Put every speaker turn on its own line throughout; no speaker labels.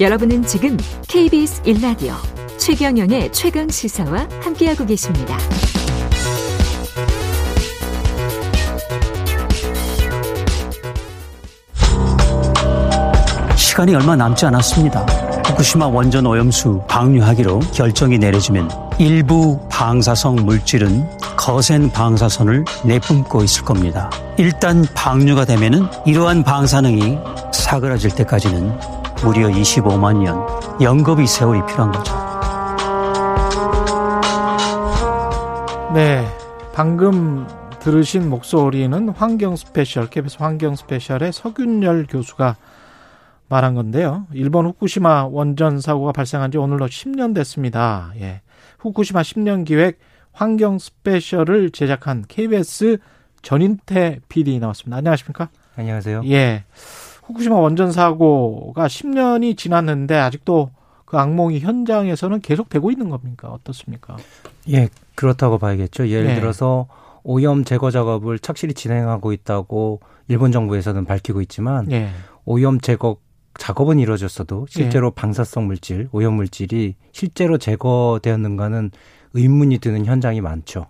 여러분은 지금 KBS 1라디오 최경영의 최강 시사와 함께하고 계십니다.
시간이 얼마 남지 않았습니다. 후쿠시마 원전 오염수 방류하기로 결정이 내려지면 일부 방사성 물질은 거센 방사선을 내뿜고 있을 겁니다. 일단 방류가 되면은 이러한 방사능이 사그라질 때까지는 무려 25만 년 영겁의 세월이 필요한 거죠.
네. 방금 들으신 목소리는 환경 스페셜, KBS 환경 스페셜의 서균렬 교수가 말한 건데요. 일본 후쿠시마 원전 사고가 발생한 지 오늘로 10년 됐습니다. 예. 후쿠시마 10년 기획 환경 스페셜을 제작한 KBS 전인태 PD 나왔습니다. 안녕하십니까?
안녕하세요.
예. 후쿠시마 원전 사고가 10년이 지났는데 아직도 그 악몽이 현장에서는 계속되고 있는 겁니까? 어떻습니까?
예, 그렇다고 봐야겠죠. 예를
예.
들어서 오염 제거 작업을 착실히 진행하고 있다고 일본 정부에서는 밝히고 있지만
예.
오염 제거 작업은 이루어졌어도 실제로 방사성 물질, 오염 물질이 실제로 제거되었는가는 의문이 드는 현장이 많죠.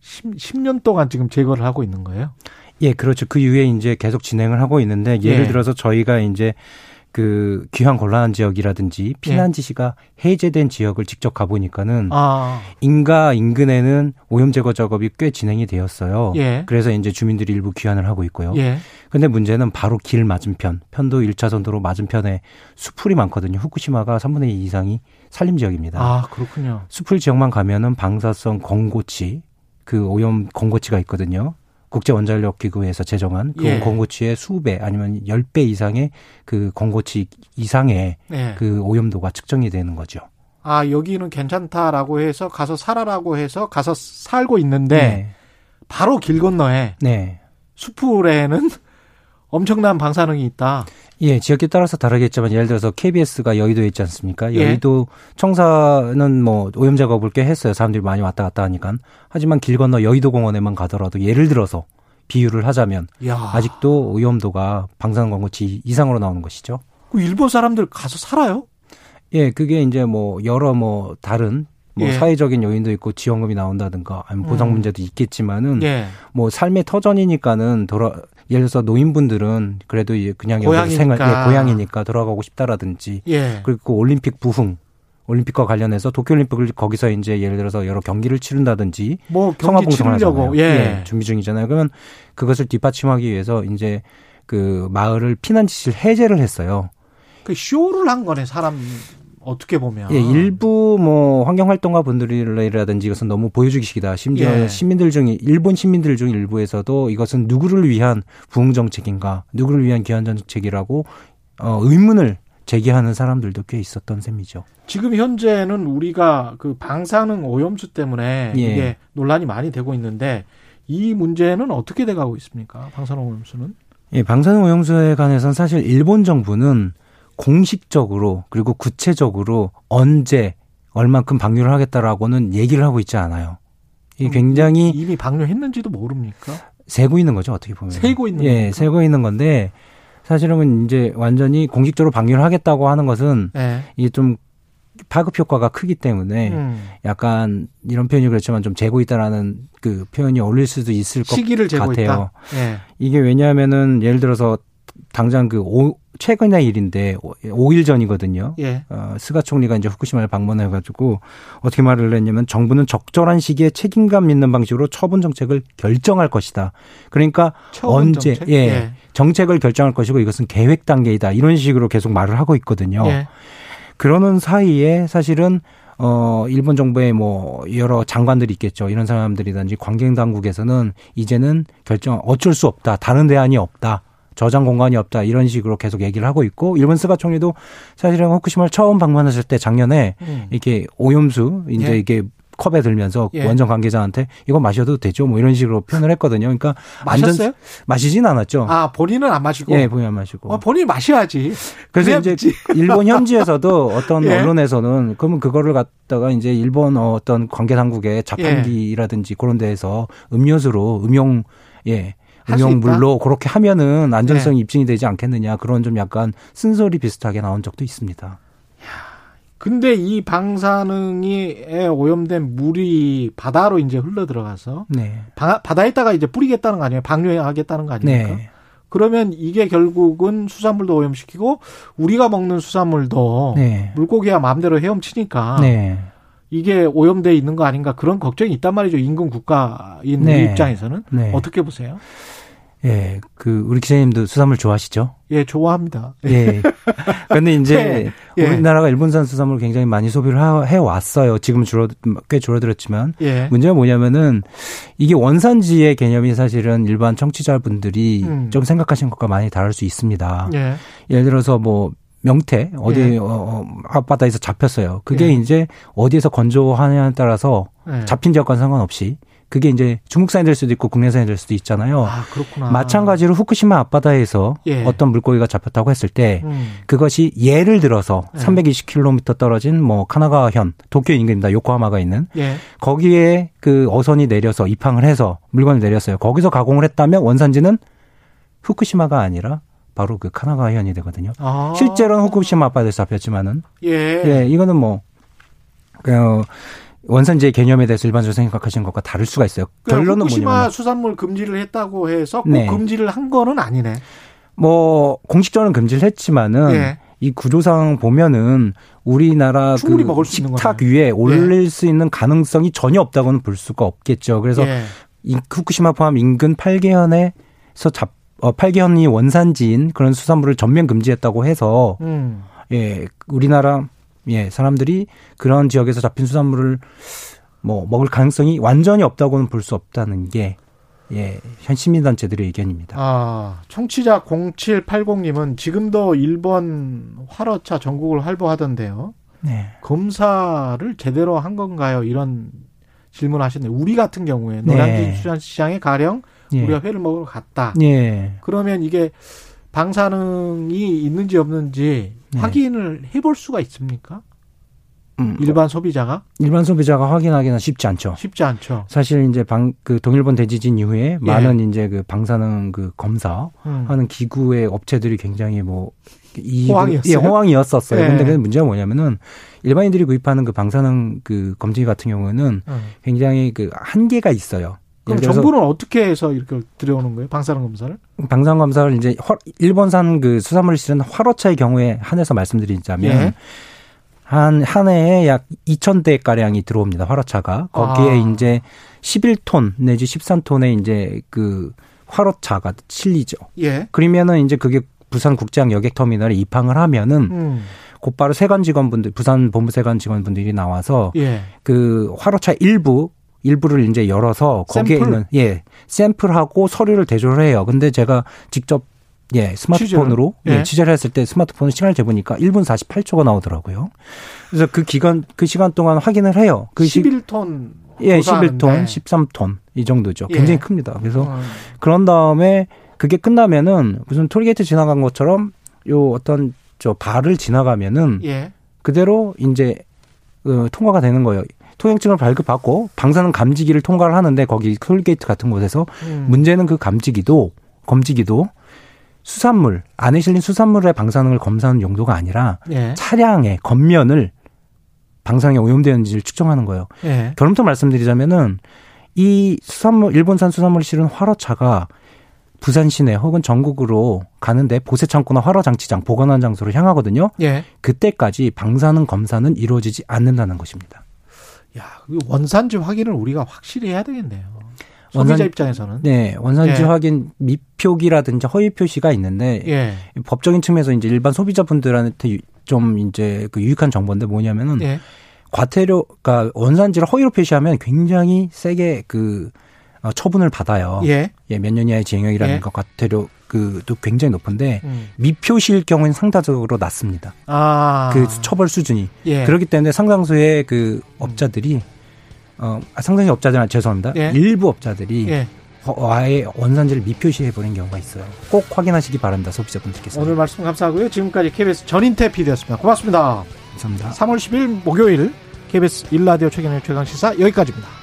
10, 10년 동안 지금 제거를 하고 있는 거예요?
예, 그렇죠. 그 이후에 이제 계속 진행을 하고 있는데 예를
예.
들어서 저희가 이제 그 귀환 곤란한 지역이라든지 피난 지시가 해제된 지역을 직접 가보니까는
아,
인가 인근에는 오염 제거 작업이 꽤 진행이 되었어요.
예.
그래서 이제 주민들이 일부 귀환을 하고 있고요.
예.
근데 문제는 바로 길 맞은편, 편도 1차선 도로 맞은편에 수풀이 많거든요. 후쿠시마가 3분의 2 이상이 산림 지역입니다.
아, 그렇군요.
수풀 지역만 가면은 방사성 권고치, 그 오염 권고치가 있거든요. 국제 원자력 기구에서 제정한 그
예.
권고치의 수배 아니면 10배 이상의 그 권고치 이상의
네.
그 오염도가 측정이 되는 거죠.
아, 여기는 괜찮다라고 해서 가서 살아라고 해서 가서 살고 있는데 바로 길 건너에
네.
수풀에는 엄청난 방사능이 있다.
예, 지역에 따라서 다르겠지만 예를 들어서 KBS가 여의도에 있지 않습니까?
예.
여의도 청사는 뭐 오염 작업을 꽤 했어요. 사람들이 많이 왔다 갔다 하니까. 하지만 길 건너 여의도 공원에만 가더라도 예를 들어서 비유를 하자면
야.
아직도 오염도가 방사능 광고치 이상으로 나오는 것이죠.
그 일본 사람들 가서 살아요?
예, 그게 이제 뭐 여러 뭐 다른 뭐
예.
사회적인 요인도 있고 지원금이 나온다든가 아니면 보상
음.
문제도 있겠지만은
예.
뭐 삶의 터전이니까는 돌아 예를 들어서 노인분들은 그래도 그냥
고향이니까.
생활 예, 고향이니까 돌아가고 싶다라든지
예.
그리고 올림픽 부흥 올림픽과 관련해서 도쿄올림픽을 거기서 이제 예를 들어서 여러 경기를 치른다든지
뭐 경기 치르려고
하잖아요.
예.
준비 중이잖아요. 그러면 그것을 뒷받침하기 위해서 이제 그 마을을 피난 지시를 해제를 했어요.
그 쇼를 한 거네 사람 어떻게 보면.
예, 일부 뭐 환경 활동가 분들이라든지 이것은 너무 보여주기식이다. 심지어
예.
시민들 중 일본 시민들 중 일부에서도 이것은 누구를 위한 부흥 정책인가, 누구를 위한 귀환 정책이라고 어, 의문을 제기하는 사람들도 꽤 있었던 셈이죠.
지금 현재는 우리가 그 방사능 오염수 때문에
예.
이게 논란이 많이 되고 있는데 이 문제는 어떻게 돼가고 있습니까? 방사능 오염수는?
예, 방사능 오염수에 관해서는 사실 일본 정부는 공식적으로 그리고 구체적으로 언제 얼만큼 방류를 하겠다라고는 얘기를 하고 있지 않아요. 이 굉장히
이미 방류했는지도 모릅니까?
세고 있는 거죠 어떻게 보면.
세고 있는
예,
겁니까?
세고 있는 건데 사실은 이제 완전히 공식적으로 방류를 하겠다고 하는 것은
예.
이게 좀 파급 효과가 크기 때문에
음.
약간 이런 표현이 그렇지만 좀 재고 있다라는 그 표현이 어울릴 수도 있을 것
시기를 재고
같아요.
있다. 예.
이게 왜냐하면은 예를 들어서 당장 그 오, 최근의 일인데 5일 전이거든요.
예.
어, 스가 총리가 이제 후쿠시마를 방문해가지고 어떻게 말을 했냐면 정부는 적절한 시기에 책임감 있는 방식으로 처분 정책을 결정할 것이다. 그러니까 언제
정책?
예, 정책을 결정할 것이고 이것은 계획 단계이다 이런 식으로 계속 말을 하고 있거든요.
예.
그러는 사이에 사실은 어 일본 정부의 뭐 여러 장관들이 있겠죠. 이런 사람들이든지 관경 당국에서는 이제는 결정 어쩔 수 없다. 다른 대안이 없다. 저장 공간이 없다. 이런 식으로 계속 얘기를 하고 있고 일본 스가 총리도 사실은 후쿠시마를 처음 방문했을 때 작년에
음.
이렇게 오염수 이제
예.
이게 컵에 들면서
예.
원전 관계자한테 이거 마셔도 되죠. 뭐 이런 식으로 표현을 했거든요. 그러니까
마셨어요?
마시진 않았죠.
아 본인은 안 마시고.
예, 본인 안 마시고.
어, 본인이 마셔야지.
그래서 이제
믿지.
일본 현지에서도 어떤
예.
언론에서는 그러면 그거를 갖다가 이제 일본 어떤 관계 당국의 자판기라든지 그런 데에서 음료수로 음용 예 음용물로 그렇게 하면은 안전성이 입증이 되지 않겠느냐 그런 좀 약간 쓴소리 비슷하게 나온 적도 있습니다.
근데 이 방사능에 오염된 물이 바다로 이제 흘러 들어가서
네.
바, 바다에다가 이제 뿌리겠다는 거 아니에요? 방류하겠다는 거 아닙니까?
네.
그러면 이게 결국은 수산물도 오염시키고 우리가 먹는 수산물도
네.
물고기가 마음대로 헤엄치니까
네.
이게 오염돼 있는 거 아닌가 그런 걱정이 있단 말이죠. 인근 국가인
네.
입장에서는
네.
어떻게 보세요?
예. 그 우리 기자님도 수산물 좋아하시죠?
예, 좋아합니다.
예. 근데 이제
예.
우리나라가 일본산 수산물을 굉장히 많이 소비를 하- 해 왔어요. 지금 줄어 꽤 줄어들었지만
예.
문제가 뭐냐면은 이게 원산지의 개념이 사실은 일반 청취자분들이
음.
좀 생각하시는 것과 많이 다를 수 있습니다.
예.
예를 들어서 뭐 명태 어디
예.
어, 어, 앞바다에서 잡혔어요. 그게
예.
이제 어디에서 건조하냐에 따라서
예.
잡힌 지역과는 상관없이 그게 이제 중국산이 될 수도 있고 국내산이 될 수도 있잖아요.
아, 그렇구나.
마찬가지로 후쿠시마 앞바다에서
예.
어떤 물고기가 잡혔다고 했을 때
음.
그것이 예를 들어서
예.
320km 떨어진 뭐 카나가현 도쿄 인근입니다. 요코하마가 있는
예.
거기에 그 어선이 내려서 입항을 해서 물건을 내렸어요. 거기서 가공을 했다면 원산지는 후쿠시마가 아니라 바로 그 카나가현이 되거든요.
아.
실제로는 후쿠시마 앞바다에서 잡혔지만은
예.
예, 이거는 뭐 어, 원산지의 개념에 대해서 일반적으로 생각하시는 것과 다를 수가 있어요.
그러니까
결론은
후쿠시마
뭐냐면
수산물 금지를 했다고 해서 꼭
네.
금지를 한 거는 아니네.
뭐 공식적으로는 금지를 했지만은
예.
이 구조상 보면은 우리나라 그 식탁. 위에 올릴 수 있는 가능성이 전혀 없다고는 볼 수가 없겠죠. 그래서
예.
이 후쿠시마 포함 인근 8개현에서 잡 어, 8개현이 원산지인 그런 수산물을 전면 금지했다고 해서
음.
예, 우리나라 예, 사람들이 그런 지역에서 잡힌 수산물을 뭐 먹을 가능성이 완전히 없다고는 볼 수 없다는 게 예, 현 시민단체들의 의견입니다.
아, 청취자 0780님은 지금도 일본 화로차 전국을 활보하던데요.
네.
검사를 제대로 한 건가요? 이런 질문 하셨네요. 우리 같은 경우에
네.
노량진 수산시장에 가령
예.
우리가 회를 먹으러 갔다.
예.
그러면 이게 방사능이 있는지 없는지
네.
확인을 해볼 수가 있습니까?
음,
일반 소비자가
일반 소비자가 확인하기는 쉽지 않죠.
쉽지 않죠.
사실 이제 방 그 동일본 대지진 이후에 많은 이제 그 방사능 그 검사하는
음.
기구의 업체들이 굉장히 뭐 이,
호황이었어요?
예, 호황이었었어요.
예.
근데 그 문제가 뭐냐면은 일반인들이 구입하는 그 방사능 그 검증기 같은 경우는
음.
굉장히 그 한계가 있어요.
그럼
들어서
정부는 어떻게 해서 이렇게 들여오는 거예요? 방사능 검사를?
방사능 검사를 이제 화- 일본산 그 수산물을 실은 화로차의 경우에 한해서 말씀드리자면
예.
한, 한 해에 약 2,000대 가량이 들어옵니다. 화로차가. 거기에
아.
이제 11톤 내지 13톤의 이제 그 화로차가 실리죠.
예.
그러면은 이제 그게 부산 국제항 여객 터미널에 입항을 하면은
음.
곧바로 세관 직원분들, 부산 본부 세관 직원분들이 나와서
예.
그 화로차 일부 일부를 이제 열어서 거기에
샘플?
있는 예 샘플하고 서류를 대조를 해요. 근데 제가 직접 예 스마트폰으로
취재를? 예.
예, 취재를 했을 때 스마트폰 시간을 재보니까 1분 48초가 나오더라고요. 그래서 그 기간 그 시간 동안 확인을 해요. 그 시,
11톤.
예
조사하는데.
11톤, 13톤 이 정도죠.
예.
굉장히 큽니다. 그래서
어.
그런 다음에 그게 끝나면은 무슨 톨게이트 지나간 것처럼 요 어떤 저 발을 지나가면은
예.
그대로 이제 어, 통과가 되는 거예요. 통행증을 발급받고 방사능 감지기를 통과를 하는데 거기 톨게이트 같은 곳에서
음.
문제는 그 감지기도 검지기도 수산물 안에 실린 수산물의 방사능을 검사하는 용도가 아니라
예.
차량의 겉면을 방사능에 오염되는지를 측정하는 거예요.
예.
결론부터 말씀드리자면은 이 수산물 일본산 수산물을 실은 화로차가 부산 시내 혹은 전국으로 가는데 보세 창고나 화로 장치장 보관하는 장소로 향하거든요.
예.
그때까지 방사능 검사는 이루어지지 않는다는 것입니다.
야, 그 원산지 확인을 우리가 확실히 해야 되겠네요. 소비자
원산-
입장에서는.
네, 원산지
예.
확인 미표기라든지 허위 표시가 있는데
예.
법적인 측면에서 이제 일반 소비자분들한테 유- 좀 이제 그 유익한 정보인데 뭐냐면은
예.
과태료가 원산지를 허위로 표시하면 굉장히 세게 그 어, 처분을 받아요.
예.
예, 몇년 이하의 징역이라는
예.
것 과태료 그도 굉장히 높은데
음.
미표시일 경우는 상대적으로 낮습니다.
아.
그 처벌 수준이
예.
그렇기 때문에 상당수의 그 업자들이 어 아, 상당히 업자들 은 죄송합니다.
예.
일부 업자들이
예.
어, 아예 원산지를 미표시해 버린 경우가 있어요. 꼭 확인하시기 바랍니다, 소비자분들께서.
오늘 말씀 감사하고요. 지금까지 KBS 전인태 PD였습니다. 고맙습니다.
감사합니다.
3월 10일 목요일 KBS 일라디오 최경영 최강 시사 여기까지입니다.